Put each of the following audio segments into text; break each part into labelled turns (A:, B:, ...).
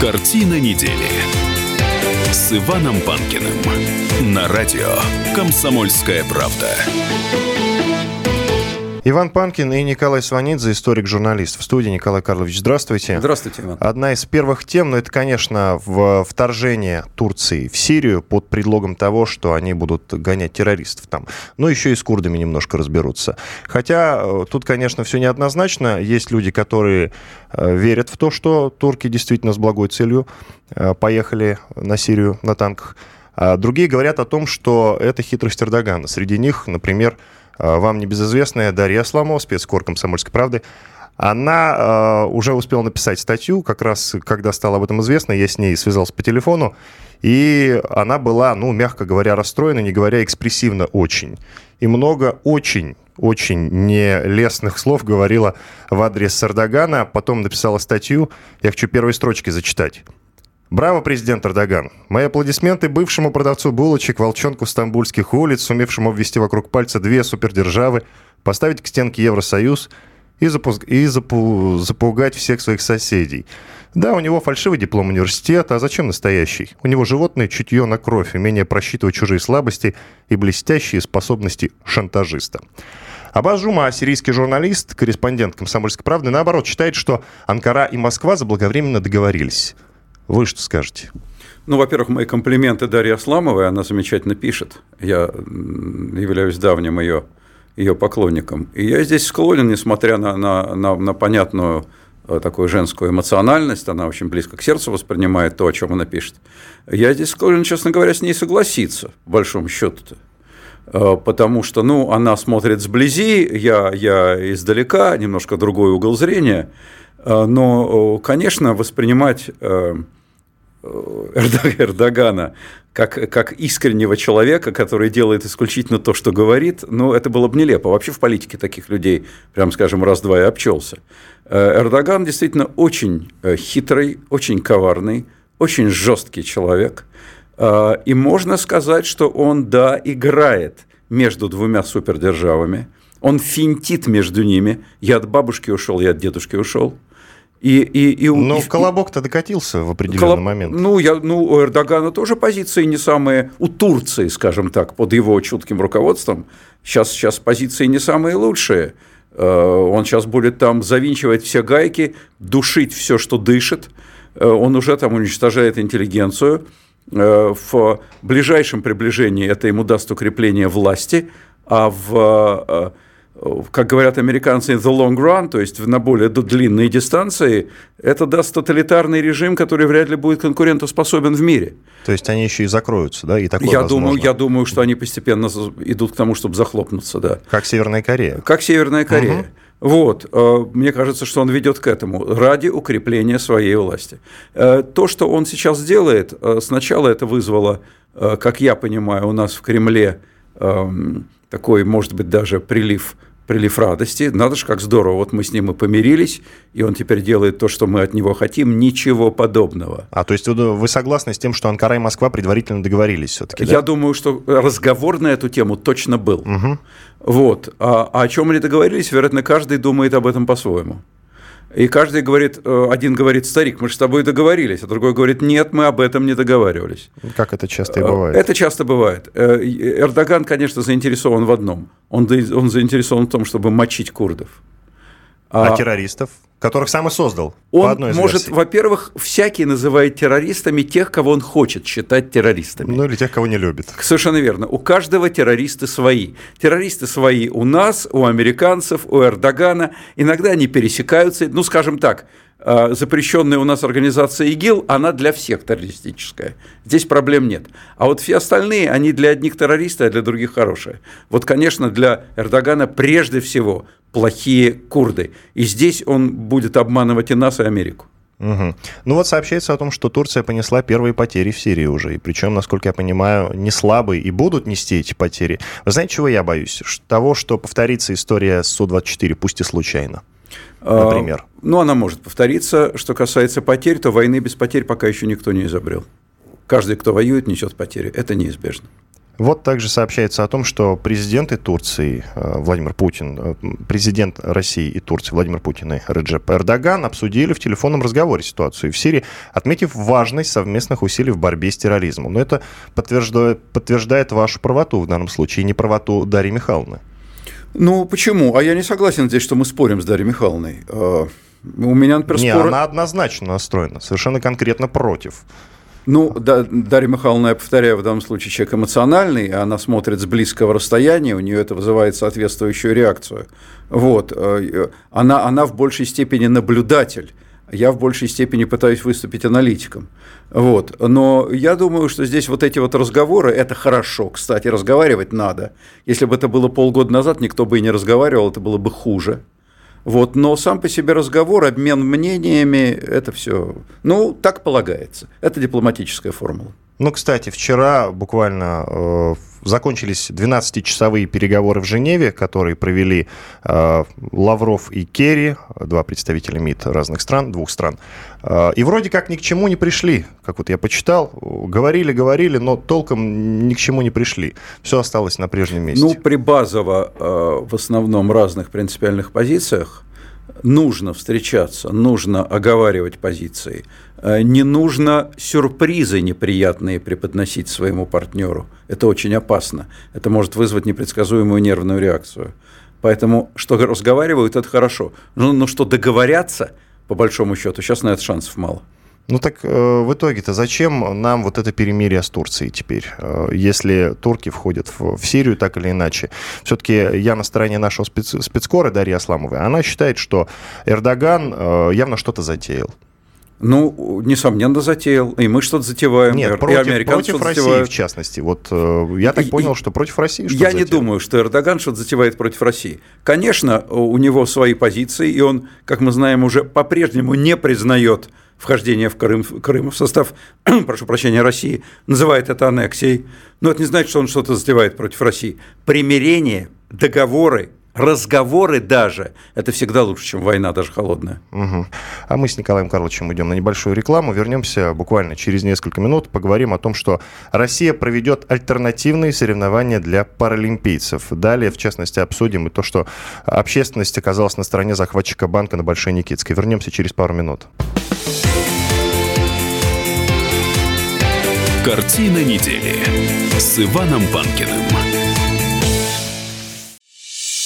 A: Картина недели с Иваном Панкиным на радио «Комсомольская правда».
B: Иван Панкин и Николай Сванидзе, историк-журналист. В студии Николай Карлович, здравствуйте.
C: Здравствуйте, Иван.
B: Одна из первых тем, но это, конечно, в вторжение Турции в Сирию под предлогом того, что они будут гонять террористов там. Но еще и с курдами немножко разберутся. Хотя э, тут, конечно, все неоднозначно. Есть люди, которые э, верят в то, что турки действительно с благой целью э, поехали на Сирию на танках. А другие говорят о том, что это хитрость Эрдогана. Среди них, например, вам небезызвестная Дарья Асламова, спецкор «Комсомольской правды», она э, уже успела написать статью, как раз когда стало об этом известно, я с ней связался по телефону, и она была, ну, мягко говоря, расстроена, не говоря экспрессивно очень. И много очень очень нелестных слов говорила в адрес Эрдогана, потом написала статью, я хочу первые строчки зачитать. Браво, президент Эрдоган. Мои аплодисменты бывшему продавцу булочек, волчонку стамбульских улиц, сумевшему ввести вокруг пальца две супердержавы, поставить к стенке Евросоюз и, запуск... и запу... запугать всех своих соседей. Да, у него фальшивый диплом университета, а зачем настоящий? У него животное чутье на кровь, умение просчитывать чужие слабости и блестящие способности шантажиста. Абаз Жума, сирийский журналист, корреспондент «Комсомольской правды», наоборот, считает, что Анкара и Москва заблаговременно договорились. Вы что скажете?
C: Ну, во-первых, мои комплименты Дарье Асламовой, она замечательно пишет. Я являюсь давним ее, ее поклонником. И я здесь склонен, несмотря на, на, на, на понятную э, такую женскую эмоциональность, она очень близко к сердцу воспринимает то, о чем она пишет. Я здесь склонен, честно говоря, с ней согласиться, в большом счету-то. Э, потому что, ну, она смотрит сблизи, я, я издалека, немножко другой угол зрения, э, но, конечно, воспринимать Эрдогана как, как искреннего человека, который делает исключительно то, что говорит, ну, это было бы нелепо. Вообще в политике таких людей, прям скажем, раз-два и обчелся. Э, Эрдоган действительно очень э, хитрый, очень коварный, очень жесткий человек. Э, и можно сказать, что он, да, играет между двумя супердержавами. Он финтит между ними. Я от бабушки ушел, я от дедушки ушел.
B: И, и, и, Но и, Колобок-то докатился в определенный Колоб... момент.
C: Ну, я, ну, у Эрдогана тоже позиции не самые, у Турции, скажем так, под его чутким руководством, сейчас, сейчас позиции не самые лучшие. Э, он сейчас будет там завинчивать все гайки, душить все, что дышит. Э, он уже там уничтожает интеллигенцию. Э, в ближайшем приближении это ему даст укрепление власти, а в как говорят американцы, in the long run, то есть на более длинные дистанции, это даст тоталитарный режим, который вряд ли будет конкурентоспособен в мире.
B: То есть они еще и закроются, да? И такое
C: я думаю, я думаю, что они постепенно идут к тому, чтобы захлопнуться, да.
B: Как Северная Корея.
C: Как Северная Корея. Угу. Вот, э, мне кажется, что он ведет к этому ради укрепления своей власти. Э, то, что он сейчас делает, э, сначала это вызвало, как я понимаю, у нас в Кремле эм, такой, может быть, даже прилив прилив радости. Надо же, как здорово. Вот мы с ним и помирились, и он теперь делает то, что мы от него хотим. Ничего подобного.
B: А, то есть вы согласны с тем, что Анкара и Москва предварительно договорились все-таки?
C: Да? Я думаю, что разговор на эту тему точно был. Угу. Вот. А, а о чем они договорились, вероятно, каждый думает об этом по-своему. И каждый говорит, э, один говорит, старик, мы же с тобой договорились, а другой говорит, нет, мы об этом не договаривались.
B: Как это часто и бывает?
C: Это часто бывает. Э, Эрдоган, конечно, заинтересован в одном. Он, он заинтересован в том, чтобы мочить курдов.
B: А, а террористов? Которых сам и создал.
C: Он может, во-первых, всякий называет террористами тех, кого он хочет считать террористами.
B: Ну или тех, кого не любит.
C: Совершенно верно. У каждого террористы свои. Террористы свои у нас, у американцев, у Эрдогана. Иногда они пересекаются. Ну, скажем так, а, запрещенная у нас организация ИГИЛ, она для всех террористическая. Здесь проблем нет. А вот все остальные, они для одних террористы, а для других хорошие. Вот, конечно, для Эрдогана прежде всего плохие курды. И здесь он будет обманывать и нас, и Америку.
B: Угу. Ну вот сообщается о том, что Турция понесла первые потери в Сирии уже. И причем, насколько я понимаю, не слабые и будут нести эти потери. Вы знаете, чего я боюсь? Того, что повторится история с Су-24, пусть и случайно. А, например.
C: А, ну, она может повториться. Что касается потерь, то войны без потерь пока еще никто не изобрел. Каждый, кто воюет, несет потери. Это неизбежно.
B: Вот также сообщается о том, что президенты Турции э, Владимир Путин, э, президент России и Турции Владимир Путин и Реджеп Эрдоган обсудили в телефонном разговоре ситуацию в Сирии, отметив важность совместных усилий в борьбе с терроризмом. Но это подтверждает, подтверждает вашу правоту в данном случае, не правоту Дарьи Михайловны.
C: Ну, почему? А я не согласен здесь, что мы спорим с Дарьей Михайловной. А, у меня,
B: например, Не, спор... она однозначно настроена, совершенно конкретно против.
C: Ну, да, Дарья Михайловна, я повторяю, в данном случае человек эмоциональный, она смотрит с близкого расстояния, у нее это вызывает соответствующую реакцию. Вот. Э, она, она в большей степени наблюдатель я в большей степени пытаюсь выступить аналитиком. Вот. Но я думаю, что здесь вот эти вот разговоры, это хорошо, кстати, разговаривать надо. Если бы это было полгода назад, никто бы и не разговаривал, это было бы хуже. Вот, но сам по себе разговор, обмен мнениями, это все, ну, так полагается. Это дипломатическая формула.
B: Ну, кстати, вчера буквально э, закончились 12-часовые переговоры в Женеве, которые провели э, Лавров и Керри, два представителя МИД разных стран, двух стран. Э, и вроде как ни к чему не пришли, как вот я почитал. Говорили, говорили, но толком ни к чему не пришли. Все осталось на прежнем месте.
C: Ну, при базово э, в основном разных принципиальных позициях нужно встречаться, нужно оговаривать позиции, э, не нужно сюрпризы неприятные преподносить своему партнеру. Это очень опасно. Это может вызвать непредсказуемую нервную реакцию. Поэтому, что разговаривают, это хорошо. Но, но что договорятся, по большому счету, сейчас на это шансов мало.
B: Ну так э, в итоге-то зачем нам вот это перемирие с Турцией теперь, э, если турки входят в, в Сирию так или иначе? Все-таки я на стороне нашего спец, спецкора Дарьи Асламовой. Она считает, что Эрдоган э, явно что-то затеял.
C: Ну, несомненно, затеял. И мы что-то затеваем.
B: Нет,
C: и
B: против, против России, затевают. в частности. Вот э, я так понял, что против России
C: что-то Я затеял. не думаю, что Эрдоган что-то затевает против России. Конечно, у него свои позиции, и он, как мы знаем, уже по-прежнему не признает вхождение в Крым, Крым в состав, прошу прощения, России, называет это аннексией, но это не значит, что он что-то затевает против России. Примирение, договоры, разговоры даже, это всегда лучше, чем война, даже холодная.
B: Угу. А мы с Николаем Карловичем идем на небольшую рекламу. Вернемся буквально через несколько минут. Поговорим о том, что Россия проведет альтернативные соревнования для паралимпийцев. Далее, в частности, обсудим и то, что общественность оказалась на стороне захватчика банка на Большой Никитской. Вернемся через пару минут.
A: Картина недели с Иваном Панкиным.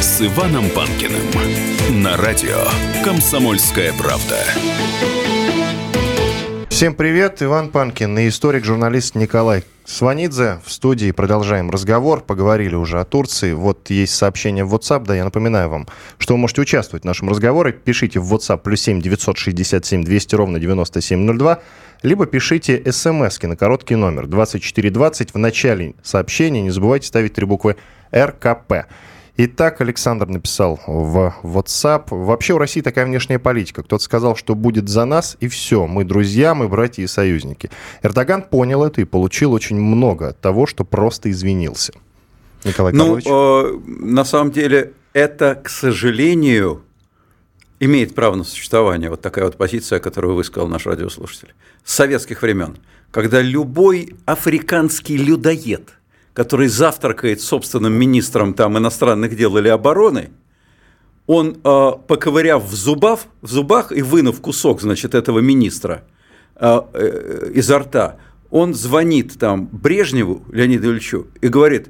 A: с Иваном Панкиным на радио «Комсомольская правда».
B: Всем привет, Иван Панкин и историк-журналист Николай Сванидзе в студии. Продолжаем разговор. Поговорили уже о Турции. Вот есть сообщение в WhatsApp. Да, я напоминаю вам, что вы можете участвовать в нашем разговоре. Пишите в WhatsApp плюс 7 967 200 ровно 9702. Либо пишите смс на короткий номер 2420. В начале сообщения не забывайте ставить три буквы РКП. Итак, Александр написал в WhatsApp. Вообще у России такая внешняя политика. Кто-то сказал, что будет за нас, и все. Мы друзья, мы братья и союзники. Эрдоган понял это и получил очень много от того, что просто извинился.
C: Николай ну, э, на самом деле, это, к сожалению, имеет право на существование. Вот такая вот позиция, которую высказал наш радиослушатель. С советских времен, когда любой африканский людоед – который завтракает собственным министром там, иностранных дел или обороны, он, э, поковыряв в, зубах, в зубах и вынув кусок, значит, этого министра э, э, изо рта, он звонит там Брежневу Леониду Ильичу и говорит,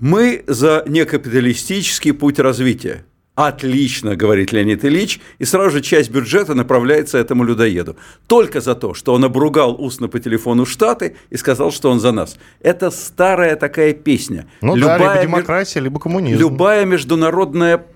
C: мы за некапиталистический путь развития. Отлично, говорит Леонид Ильич, и сразу же часть бюджета направляется этому людоеду. Только за то, что он обругал устно по телефону Штаты и сказал, что он за нас. Это старая такая песня.
B: Ну любая, да, либо демократия, либо коммунизм.
C: Любая международная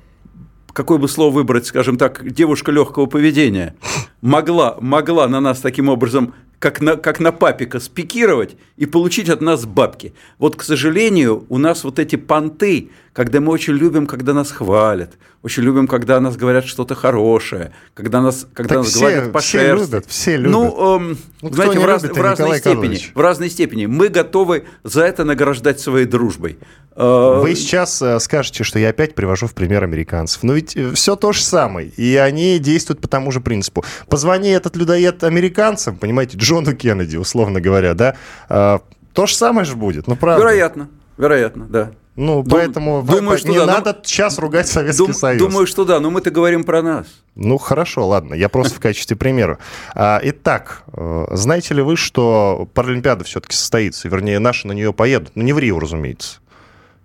C: какое бы слово выбрать, скажем так, девушка легкого поведения, могла, могла на нас таким образом как на, как на папика спикировать и получить от нас бабки. Вот, к сожалению, у нас вот эти понты, когда мы очень любим, когда нас хвалят, очень любим, когда нас говорят что-то хорошее, когда нас, когда нас
B: все,
C: говорят по
B: все
C: шерсти.
B: любят, все любят.
C: Ну, эм,
B: Ну,
C: знаете, в, раз-
B: любит,
C: в разной степени.
B: Карлович?
C: В разной степени. Мы готовы за это награждать своей дружбой. Э,
B: Вы сейчас э, скажете, что я опять привожу в пример американцев. Но ведь все то же самое. И они действуют по тому же принципу. Позвони этот людоед американцам, понимаете, Джону Кеннеди, условно говоря, да, э, то же самое же будет. Ну, правда.
C: Вероятно, вероятно, да.
B: Ну,
C: Дум-
B: поэтому
C: думаю, что
B: не
C: да, но-
B: надо сейчас ругать Советский
C: Дум-
B: Союз.
C: думаю, что да, но мы-то говорим про нас.
B: Ну, хорошо, ладно, я просто в качестве примера. А, Итак, э, знаете ли вы, что Паралимпиада все-таки состоится, вернее, наши на нее поедут, ну, не в Рио, разумеется.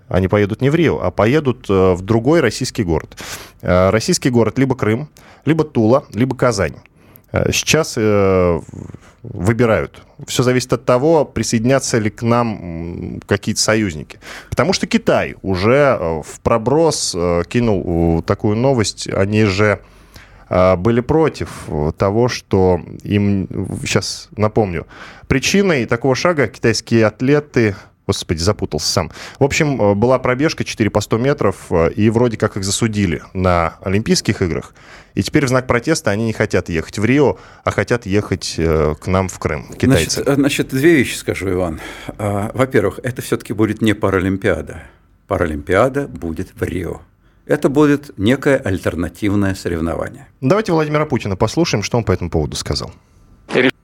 B: Они поедут не в Рио, а поедут э, в другой российский город. Э, Российский город либо Крым, либо Тула, либо Казань. Э, Сейчас э, выбирают. Все зависит от того, присоединятся ли к нам какие-то союзники. Потому что Китай уже э, в проброс кинул такую новость. Они же были против того, что им, сейчас напомню, причиной такого шага китайские атлеты Господи, запутался сам. В общем, э, была пробежка 4 по 100 метров, э, и вроде как их засудили на Олимпийских играх. И теперь в знак протеста они не хотят ехать в Рио, а хотят ехать э, к нам в Крым, китайцы.
C: Значит, значит, две вещи скажу, Иван. А, Во-первых, это все-таки будет не Паралимпиада. Паралимпиада будет в Рио. Это будет некое альтернативное соревнование.
B: Давайте Владимира Путина послушаем, что он по этому поводу сказал.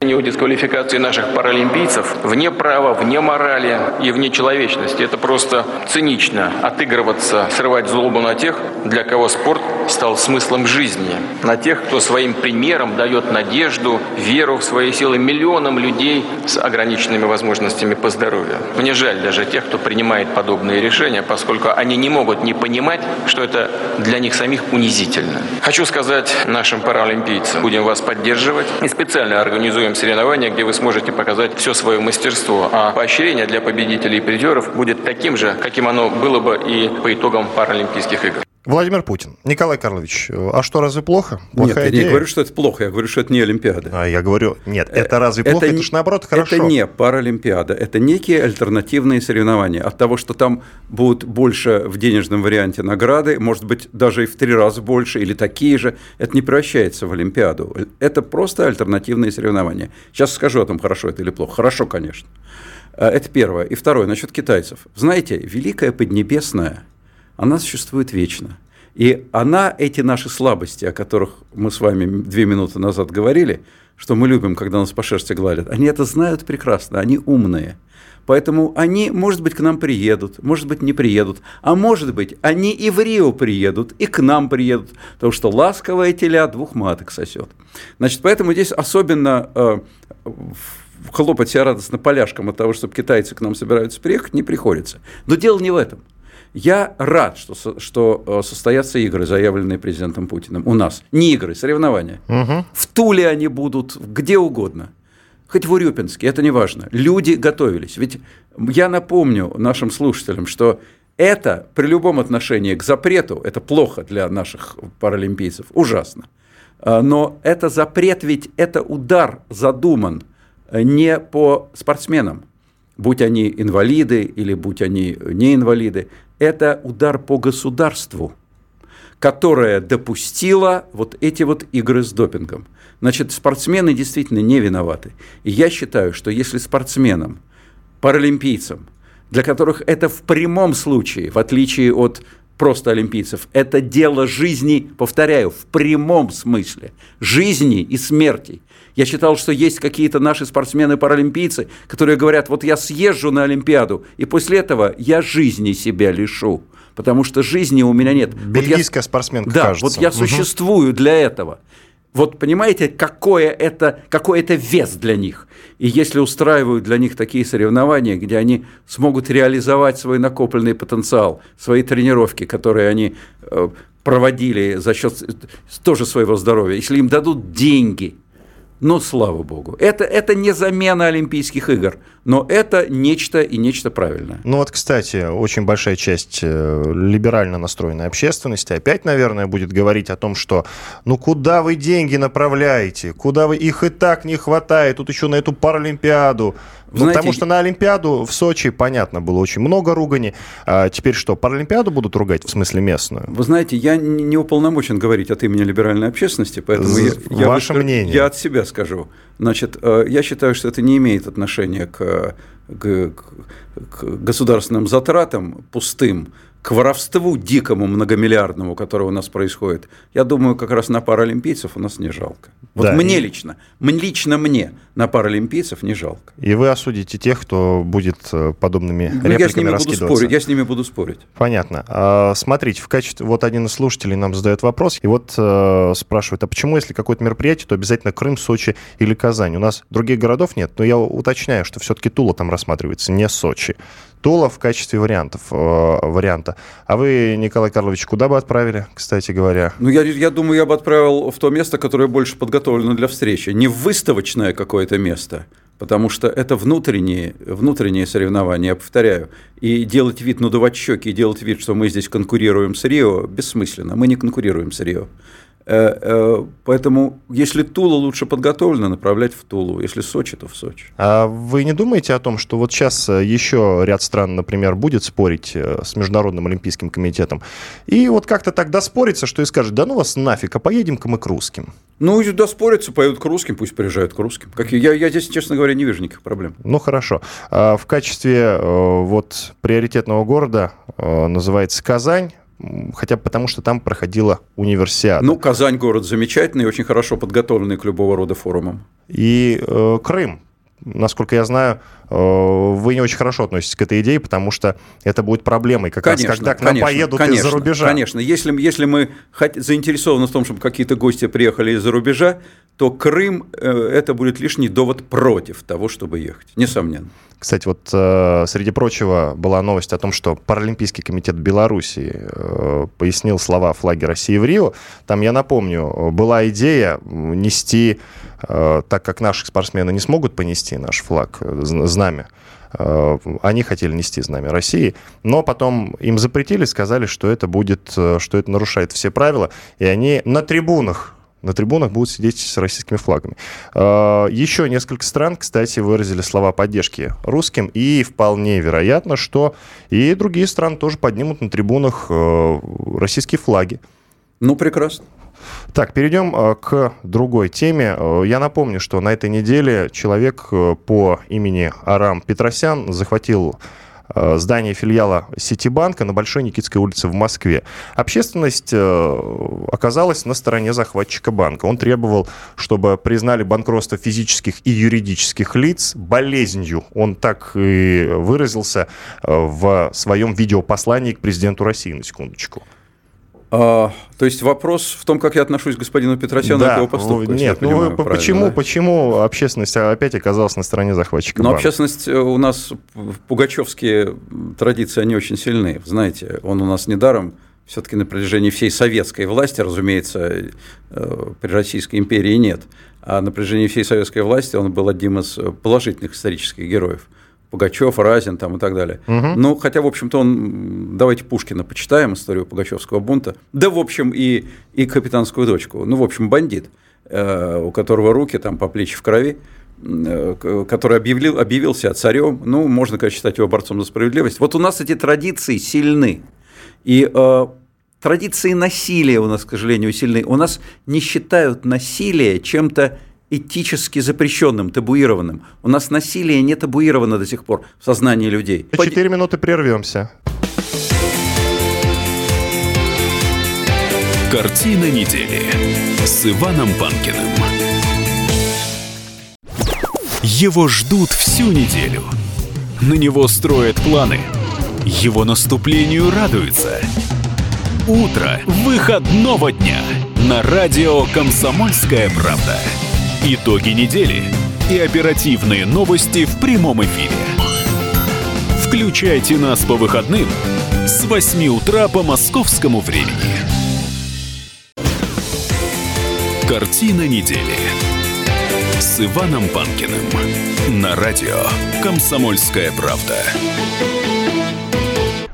D: О дисквалификации наших паралимпийцев вне права, вне морали и вне человечности. Это просто цинично отыгрываться, срывать злобу на тех, для кого спорт стал смыслом жизни. На тех, кто своим примером дает надежду, веру в свои силы миллионам людей с ограниченными возможностями по здоровью. Мне жаль даже тех, кто принимает подобные решения, поскольку они не могут не понимать, что это для них самих унизительно. Хочу сказать нашим паралимпийцам, будем вас поддерживать и специально организуем соревнования, где вы сможете показать все свое мастерство, а поощрение для победителей и призеров будет таким же, каким оно было бы и по итогам Паралимпийских игр.
B: Владимир Путин. Николай Карлович, э, а что, разве плохо?
C: Нет,
B: Плохая
C: я не
B: идея?
C: говорю, что это плохо, я говорю, что это не Олимпиада.
B: А я говорю, нет, это разве плохо? Это,
C: не-
B: ж наоборот хорошо.
C: Это не Паралимпиада, это некие альтернативные соревнования. От того, что там будут больше в денежном варианте награды, может быть, даже и в три раза больше, или такие же, это не превращается в Олимпиаду. Это просто альтернативные соревнования. Сейчас скажу о том, хорошо это или плохо. Хорошо, конечно. Э, Это первое. И второе, насчет китайцев. Знаете, Великая Поднебесная, она существует вечно. И она, эти наши слабости, о которых мы с вами две минуты назад говорили, что мы любим, когда нас по шерсти гладят, они это знают прекрасно, они умные. Поэтому они, может быть, к нам приедут, может быть, не приедут, а может быть, они и в Рио приедут, и к нам приедут, потому что ласковая теля двух маток сосет. Значит, поэтому здесь особенно э, хлопать себя радостно поляшком от того, чтобы китайцы к нам собираются приехать, не приходится. Но дело не в этом. Я рад, что, что э, состоятся игры, заявленные президентом Путиным. У нас. Не игры, соревнования. В Туле они будут, где угодно. Хоть в Урюпинске, это не важно. Люди готовились. Ведь я напомню нашим слушателям, что это при любом отношении к запрету, это плохо для наших паралимпийцев, ужасно. А, Но это запрет, ведь это удар задуман э, не по спортсменам, будь они инвалиды или будь они не инвалиды, это удар по государству, которое допустило вот эти вот игры с допингом. Значит, спортсмены действительно не виноваты. И я считаю, что если спортсменам, паралимпийцам, для которых это в прямом случае, в отличие от просто олимпийцев, это дело жизни, повторяю, в прямом смысле, жизни и смерти. Я считал, что есть какие-то наши спортсмены-паралимпийцы, которые говорят, вот я съезжу на Олимпиаду, и после этого я жизни себя лишу, потому что жизни у меня нет. Вот я-
B: Бельгийская спортсменка,
C: да,
B: кажется.
C: вот я
B: Мгм.
C: существую для этого. Вот понимаете, какое это, какой это вес для них. И если устраивают для них такие соревнования, где они смогут реализовать свой накопленный потенциал, свои тренировки, которые они э, проводили за счет тоже своего здоровья, если им дадут деньги, ну, слава богу. Это, это не замена Олимпийских игр. Но это нечто и нечто правильное.
B: Ну вот, кстати, очень большая часть э, либерально настроенной общественности опять, наверное, будет говорить о том, что ну куда вы деньги направляете, куда вы их и так не хватает, тут еще на эту Паралимпиаду. Ну, Знаете, потому что на Олимпиаду в Сочи, понятно, было очень много ругани. А теперь что, Паралимпиаду будут ругать, в смысле местную?
C: Вы знаете, я не уполномочен говорить от имени либеральной общественности, поэтому я,
B: я, Ваше
C: выскажу,
B: мнение.
C: я от себя скажу. Значит, э, я считаю, что это не имеет отношения к, к, к государственным затратам пустым, к воровству дикому многомиллиардному, которое у нас происходит, я думаю, как раз на паралимпийцев у нас не жалко. Вот да, мне и... лично, лично мне на паралимпийцев не жалко.
B: И вы осудите тех, кто будет э, подобными ну, репликами
C: я с ними буду спорить, Я с ними буду спорить.
B: Понятно. А, смотрите, в качестве... Вот один из слушателей нам задает вопрос, и вот э, спрашивает, а почему, если какое-то мероприятие, то обязательно Крым, Сочи или Казань? У нас других городов нет, но я уточняю, что все-таки Тула там рассматривается, не Сочи. Тула в качестве вариантов, э, варианта. А вы, Николай Карлович, куда бы отправили, кстати говоря?
C: Ну, я, я думаю, я бы отправил в то место, которое больше подготовлено для встречи. Не в выставочное какое-то место, потому что это внутренние, внутренние соревнования, я повторяю. И делать вид, надувать щеки и делать вид, что мы здесь конкурируем с Рио, бессмысленно. Мы не конкурируем с Рио. Э, э, поэтому, если Тула лучше подготовлена, направлять в Тулу. Если Сочи, то в Сочи.
B: А вы не думаете о том, что вот сейчас э, еще ряд стран, например, будет спорить с Международным Олимпийским комитетом, и вот как-то тогда спорится, что и скажет, да ну вас нафиг, а поедем-ка мы к русским?
C: Ну, да спорятся, поедут к русским, пусть приезжают к русским. Как, я, я здесь, честно говоря, не вижу никаких проблем.
B: Ну, хорошо. А в качестве вот приоритетного города называется Казань хотя бы потому, что там проходила универсиада.
C: Ну, Казань город замечательный, очень хорошо подготовленный к любого рода форумам.
B: И э, Крым, насколько я знаю, э, вы не очень хорошо относитесь к этой идее, потому что это будет проблемой, как конечно, раз когда к нам конечно, поедут
C: конечно,
B: из-за рубежа.
C: Конечно, если, если мы заинтересованы в том, чтобы какие-то гости приехали из-за рубежа, то Крым э, это будет лишний довод против того, чтобы ехать, несомненно.
B: Кстати, вот э, среди прочего была новость о том, что Паралимпийский комитет Беларуси э, пояснил слова флаги России в Рио. Там, я напомню, была идея нести, так как наши спортсмены не смогут понести наш флаг, знамя, они хотели нести знамя России, но потом им запретили, сказали, что это будет, что это нарушает все правила, и они на трибунах на трибунах будут сидеть с российскими флагами. А, еще несколько стран, кстати, выразили слова поддержки русским, и вполне вероятно, что и другие страны тоже поднимут на трибунах э, российские флаги.
C: Ну, прекрасно.
B: Так, перейдем э, к другой теме. Э, я напомню, что на этой неделе человек по имени Арам Петросян захватил здание филиала Ситибанка на Большой Никитской улице в Москве. Общественность э, оказалась на стороне захватчика банка. Он требовал, чтобы признали банкротство физических и юридических лиц болезнью. Он так и выразился э, в своем видеопослании к президенту России, на секундочку.
C: А, то есть вопрос в том, как я отношусь к господину Петросяну да, его поступку.
B: Нет, ну понимаю, почему, почему общественность опять оказалась на стороне захватчика?
C: Но банка? общественность э, у нас пугачевские традиции, они очень сильны. Знаете, он у нас недаром все-таки на протяжении всей советской власти, разумеется, э, при Российской империи нет, а на протяжении всей советской власти он был одним из положительных исторических героев. Пугачев, Разин там и так далее. Угу. Ну, хотя, в общем-то, он, давайте Пушкина почитаем, историю Пугачевского бунта, да, в общем, и, и капитанскую дочку, ну, в общем, бандит, э, у которого руки там по плечи в крови, э, который объявил, объявился царем, ну, можно, конечно, считать его борцом за справедливость. Вот у нас эти традиции сильны, и э, традиции насилия у нас, к сожалению, сильны. У нас не считают насилие чем-то этически запрещенным, табуированным. У нас насилие не табуировано до сих пор в сознании людей.
B: Четыре минуты прервемся.
A: Картина недели с Иваном Панкиным. Его ждут всю неделю. На него строят планы. Его наступлению радуются. Утро выходного дня на радио «Комсомольская правда». Итоги недели и оперативные новости в прямом эфире. Включайте нас по выходным с 8 утра по московскому времени. Картина недели с Иваном Панкиным на радио «Комсомольская правда».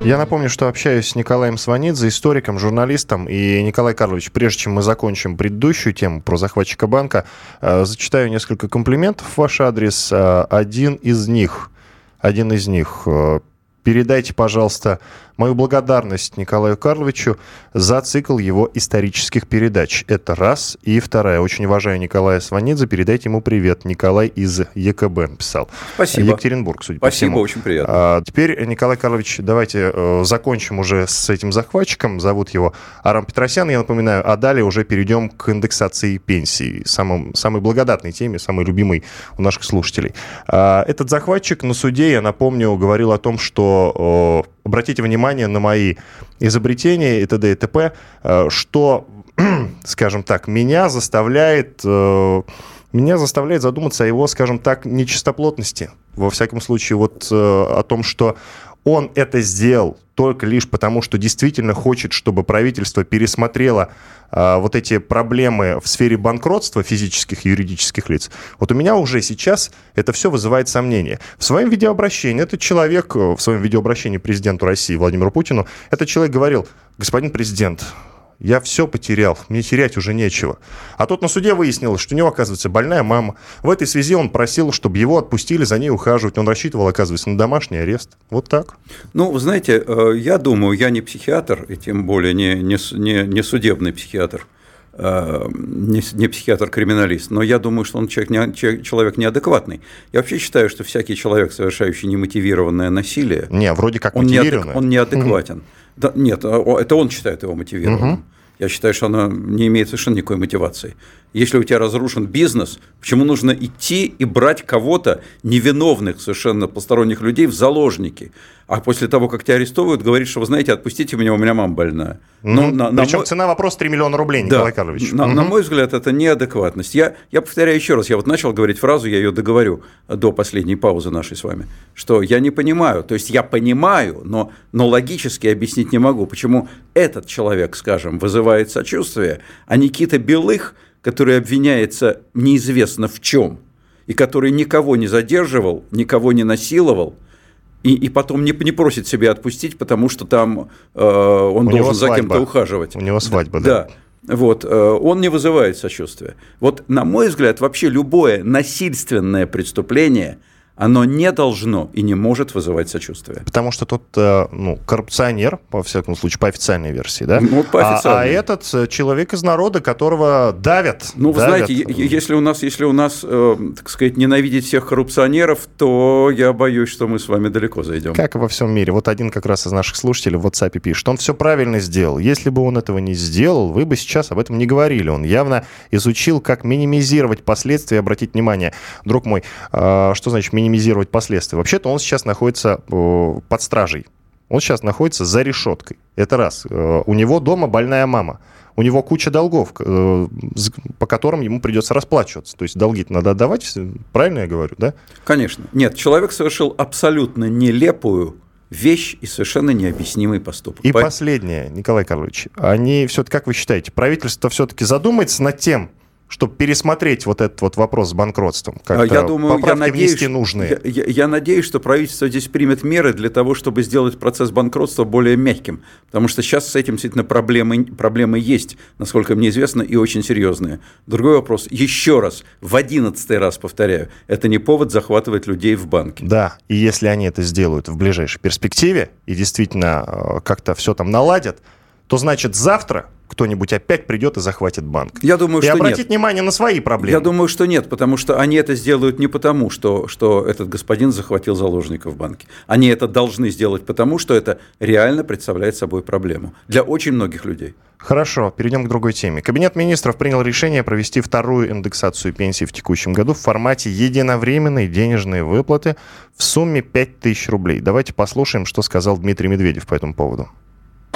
B: Я напомню, что общаюсь с Николаем Сванидзе, историком, журналистом. И, Николай Карлович, прежде чем мы закончим предыдущую тему про захватчика банка, э, зачитаю несколько комплиментов в ваш адрес. Э, один из них, один из них, э, передайте, пожалуйста, мою благодарность Николаю Карловичу за цикл его исторических передач. Это раз. И вторая. Очень уважаю Николая Сванидзе. Передайте ему привет. Николай из ЕКБ написал.
C: Спасибо.
B: Екатеринбург, судя
C: Спасибо,
B: по всему.
C: очень приятно.
B: А, теперь, Николай Карлович, давайте э, закончим уже с этим захватчиком. Зовут его Арам Петросян, я напоминаю. А далее уже перейдем к индексации пенсий. Самым, самой благодатной теме, самой любимой у наших слушателей. А, этот захватчик на суде, я напомню, говорил о том, что э, обратите внимание на мои изобретения и т.д. и т.п., э, что, скажем так, меня заставляет э, меня заставляет задуматься о его, скажем так, нечистоплотности. Во всяком случае, вот э, о том, что он это сделал только лишь потому, что действительно хочет, чтобы правительство пересмотрело э, вот эти проблемы в сфере банкротства физических и юридических лиц. Вот у меня уже сейчас это все вызывает сомнения. В своем видеообращении этот человек, э, в своем видеообращении президенту России Владимиру Путину, этот человек говорил, господин президент, я все потерял, мне терять уже нечего. А тут на суде выяснилось, что у него, оказывается, больная мама. В этой связи он просил, чтобы его отпустили за ней ухаживать. Он рассчитывал, оказывается, на домашний арест. Вот так.
C: Ну, вы знаете, э, я думаю, я не психиатр, и тем более не, не, не, не судебный психиатр, не, не психиатр-криминалист, но я думаю, что он человек, не, человек неадекватный. Я вообще считаю, что всякий человек, совершающий немотивированное насилие,
B: не, вроде как
C: он, неадек, он неадекватен. Да, нет, а, это он считает его мотивированным. Угу. Я считаю, что она не имеет совершенно никакой мотивации. Если у тебя разрушен бизнес, почему нужно идти и брать кого-то, невиновных совершенно посторонних людей, в заложники? А после того, как тебя арестовывают, говорит, что вы знаете, отпустите меня, у меня мама больная.
B: Но, ну, на, причем на мой... цена вопрос 3 миллиона рублей, Николай
C: да,
B: Карлович.
C: На, угу. на мой взгляд, это неадекватность. Я, я повторяю еще раз, я вот начал говорить фразу, я ее договорю до последней паузы нашей с вами, что я не понимаю, то есть я понимаю, но, но логически объяснить не могу, почему этот человек, скажем, вызывает сочувствие, а Никита Белых, который обвиняется неизвестно в чем, и который никого не задерживал, никого не насиловал – и, и потом не, не просит себя отпустить, потому что там э, он У должен за кем-то ухаживать.
B: У него свадьба, да.
C: да. Вот, э, он не вызывает сочувствия. Вот, на мой взгляд, вообще любое насильственное преступление – оно не должно и не может вызывать сочувствие.
B: Потому что тот, э, ну, коррупционер, по всякому случаю, по официальной версии, да?
C: Ну, по официальной.
B: А, а этот э, человек из народа, которого давят.
C: Ну,
B: вы
C: давят. знаете, если у нас, если у нас, э, так сказать, ненавидеть всех коррупционеров, то я боюсь, что мы с вами далеко зайдем.
B: Как и во всем мире. Вот один как раз из наших слушателей в WhatsApp пишет, он все правильно сделал. Если бы он этого не сделал, вы бы сейчас об этом не говорили. Он явно изучил, как минимизировать последствия. Обратите внимание, друг мой, э, что значит минимизировать? Минимизировать последствия. Вообще-то он сейчас находится э, под стражей. Он сейчас находится за решеткой. Это раз. Э, у него дома больная мама. У него куча долгов, э, по которым ему придется расплачиваться. То есть долги надо отдавать, правильно я говорю, да?
C: Конечно. Нет, человек совершил абсолютно нелепую вещь и совершенно необъяснимый поступок.
B: И По... последнее, Николай Карлович, они все-таки, как вы считаете, правительство все-таки задумается над тем, чтобы пересмотреть вот этот вот вопрос с банкротством?
C: Как я думаю, я надеюсь,
B: нужные.
C: Я, я, я надеюсь, что правительство здесь примет меры для того, чтобы сделать процесс банкротства более мягким, потому что сейчас с этим действительно проблемы, проблемы есть, насколько мне известно, и очень серьезные. Другой вопрос, еще раз, в одиннадцатый раз повторяю, это не повод захватывать людей в банке.
B: Да, и если они это сделают в ближайшей перспективе и действительно э, как-то все там наладят, то значит завтра кто-нибудь опять придет и захватит банк.
C: Я думаю,
B: и
C: что
B: обратить
C: нет.
B: внимание на свои проблемы.
C: Я думаю, что нет, потому что они это сделают не потому, что, что этот господин захватил заложников в банке. Они это должны сделать потому, что это реально представляет собой проблему для очень многих людей.
B: Хорошо, перейдем к другой теме. Кабинет министров принял решение провести вторую индексацию пенсий в текущем году в формате единовременной денежной выплаты в сумме 5000 рублей. Давайте послушаем, что сказал Дмитрий Медведев по этому поводу.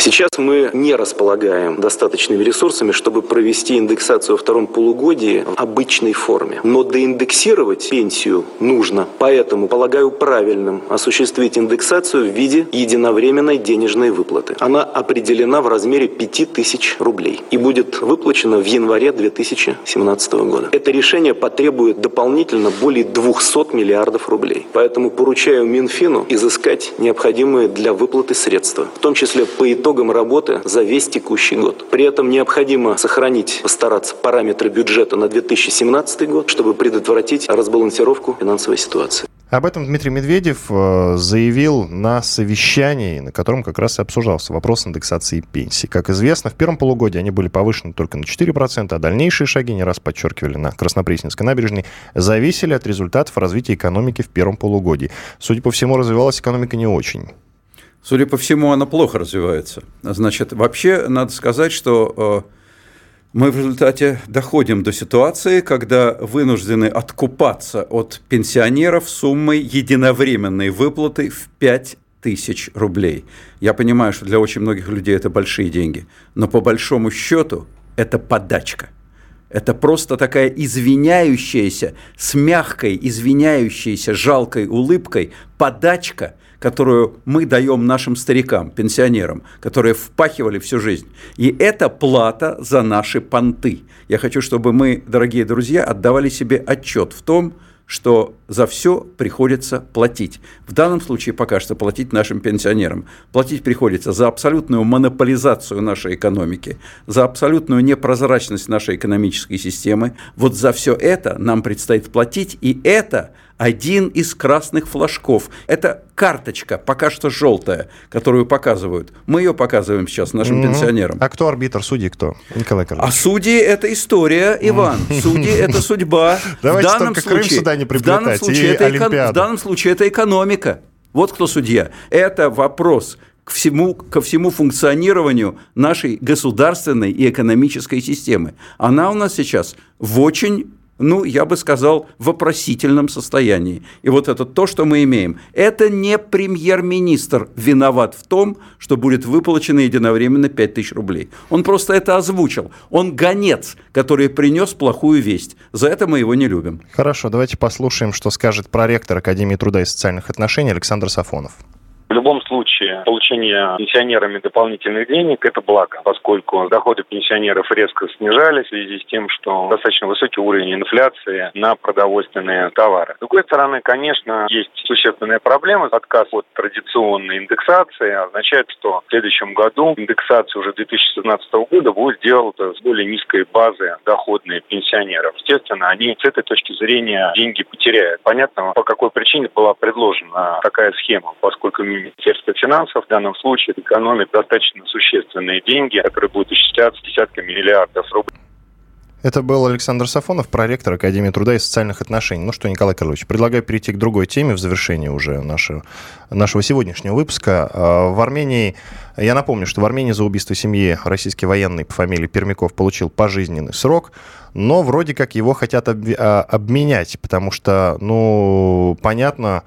E: Сейчас мы не располагаем достаточными ресурсами, чтобы провести индексацию во втором полугодии в обычной форме. Но доиндексировать пенсию нужно. Поэтому полагаю правильным осуществить индексацию в виде единовременной денежной выплаты. Она определена в размере 5000 рублей и будет выплачена в январе 2017 года. Это решение потребует дополнительно более 200 миллиардов рублей. Поэтому поручаю Минфину изыскать необходимые для выплаты средства, в том числе по итогам работы за весь текущий год. При этом необходимо сохранить, постараться параметры бюджета на 2017 год, чтобы предотвратить разбалансировку финансовой ситуации.
B: Об этом Дмитрий Медведев э, заявил на совещании, на котором как раз и обсуждался вопрос индексации пенсий. Как известно, в первом полугодии они были повышены только на 4%, а дальнейшие шаги, не раз подчеркивали на Краснопресненской набережной, зависели от результатов развития экономики в первом полугодии. Судя по всему, развивалась экономика не очень.
C: Судя по всему, она плохо развивается. Значит, вообще надо сказать, что э, мы в результате доходим до ситуации, когда вынуждены откупаться от пенсионеров суммой единовременной выплаты в 5 тысяч рублей. Я понимаю, что для очень многих людей это большие деньги, но по большому счету это подачка. Это просто такая извиняющаяся, с мягкой, извиняющейся, жалкой улыбкой подачка – которую мы даем нашим старикам, пенсионерам, которые впахивали всю жизнь. И это плата за наши понты. Я хочу, чтобы мы, дорогие друзья, отдавали себе отчет в том, что за все приходится платить. В данном случае пока что платить нашим пенсионерам. Платить приходится за абсолютную монополизацию нашей экономики, за абсолютную непрозрачность нашей экономической системы. Вот за все это нам предстоит платить, и это один из красных флажков. Это карточка, пока что желтая, которую показывают. Мы ее показываем сейчас нашим mm-hmm. пенсионерам.
B: А кто арбитр, судьи кто?
C: Николай Карлович. А судьи – это история, Иван. Судьи – это судьба.
B: Давайте в данном только случае, Крым сюда не приплетать, в данном случае, это эко...
C: в данном случае это экономика. Вот кто судья. Это вопрос к всему, ко всему функционированию нашей государственной и экономической системы. Она у нас сейчас в очень ну, я бы сказал, вопросительном состоянии. И вот это то, что мы имеем. Это не премьер-министр виноват в том, что будет выплачено единовременно 5 тысяч рублей. Он просто это озвучил. Он гонец, который принес плохую весть. За это мы его не любим.
B: Хорошо, давайте послушаем, что скажет проректор Академии труда и социальных отношений Александр Сафонов.
F: В любом случае, получение пенсионерами дополнительных денег – это благо, поскольку доходы пенсионеров резко снижались в связи с тем, что достаточно высокий уровень инфляции на продовольственные товары. С другой стороны, конечно, есть существенная проблема. Отказ от традиционной индексации означает, что в следующем году индексация уже 2017 года будет сделана с более низкой базы доходные пенсионеров. Естественно, они с этой точки зрения деньги потеряют. Понятно, по какой причине была предложена такая схема, поскольку Министерство финансов в данном случае экономит достаточно существенные деньги, которые будут исчисляться десятками миллиардов рублей.
B: Это был Александр Сафонов, проректор Академии труда и социальных отношений. Ну что, Николай Карлович, предлагаю перейти к другой теме в завершении уже нашего, нашего сегодняшнего выпуска. А, в Армении, я напомню, что в Армении за убийство семьи российский военный по фамилии Пермяков получил пожизненный срок, но вроде как его хотят а, обменять, потому что, ну, понятно,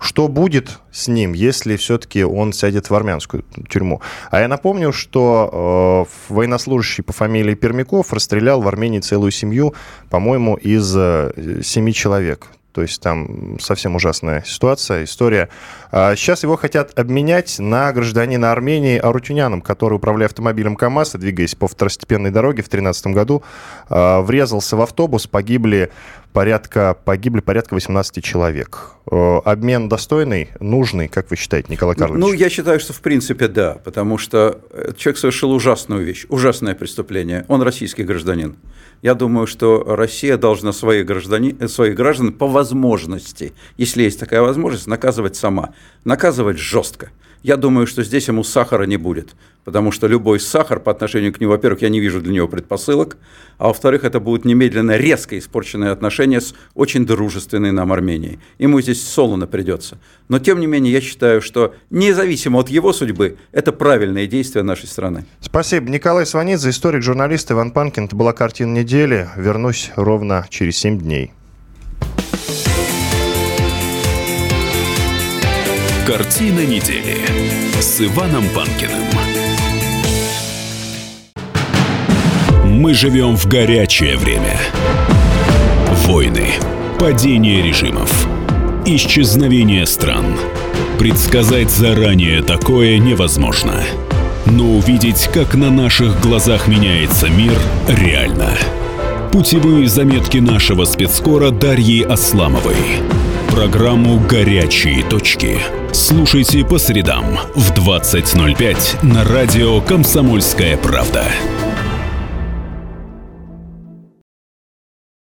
B: что будет с ним, если все-таки он сядет в армянскую тюрьму? А я напомню, что э, военнослужащий по фамилии Пермяков расстрелял в Армении целую семью, по-моему, из э, семи человек. То есть там совсем ужасная ситуация, история. А сейчас его хотят обменять на гражданина Армении Арутюняном, который, управляя автомобилем КАМАЗ и двигаясь по второстепенной дороге в 2013 году, э, врезался в автобус, погибли порядка, погибли порядка 18 человек. Э, обмен достойный, нужный, как вы считаете, Николай ну, Карлович?
C: Ну, я считаю, что в принципе да, потому что человек совершил ужасную вещь, ужасное преступление. Он российский гражданин. Я думаю, что Россия должна своих, граждане, своих граждан по возможности, если есть такая возможность, наказывать сама. Наказывать жестко. Я думаю, что здесь ему сахара не будет, потому что любой сахар по отношению к нему, во-первых, я не вижу для него предпосылок, а во-вторых, это будут немедленно резко испорченные отношения с очень дружественной нам Арменией. Ему здесь солоно придется. Но, тем не менее, я считаю, что независимо от его судьбы, это правильное действие нашей страны.
B: Спасибо. Николай Сванидзе, историк, журналист Иван Панкин. Это была картина недели. Вернусь ровно через 7 дней.
A: Картина недели с Иваном Панкиным. Мы живем в горячее время. Войны, падение режимов, исчезновение стран. Предсказать заранее такое невозможно. Но увидеть, как на наших глазах меняется мир, реально. Путевые заметки нашего спецкора Дарьи Асламовой – Программу «Горячие точки». Слушайте по средам в 20.05 на радио «Комсомольская правда».